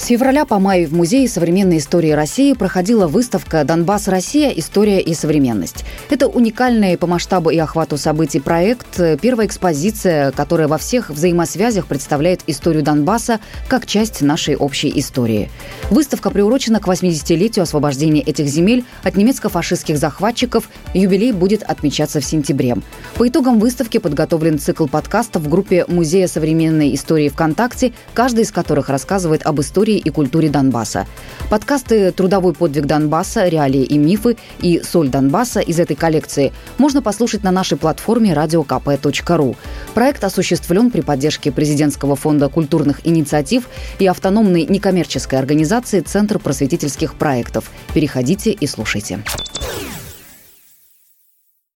С февраля по май в Музее современной истории России проходила выставка «Донбасс. Россия. История и современность». Это уникальный по масштабу и охвату событий проект, первая экспозиция, которая во всех взаимосвязях представляет историю Донбасса как часть нашей общей истории. Выставка приурочена к 80-летию освобождения этих земель от немецко-фашистских захватчиков. Юбилей будет отмечаться в сентябре. По итогам выставки подготовлен цикл подкастов в группе Музея современной истории ВКонтакте, каждый из которых рассказывает об истории истории и культуре Донбасса. Подкасты «Трудовой подвиг Донбасса», «Реалии и мифы» и «Соль Донбасса» из этой коллекции можно послушать на нашей платформе radiokp.ru. Проект осуществлен при поддержке Президентского фонда культурных инициатив и автономной некоммерческой организации «Центр просветительских проектов». Переходите и слушайте.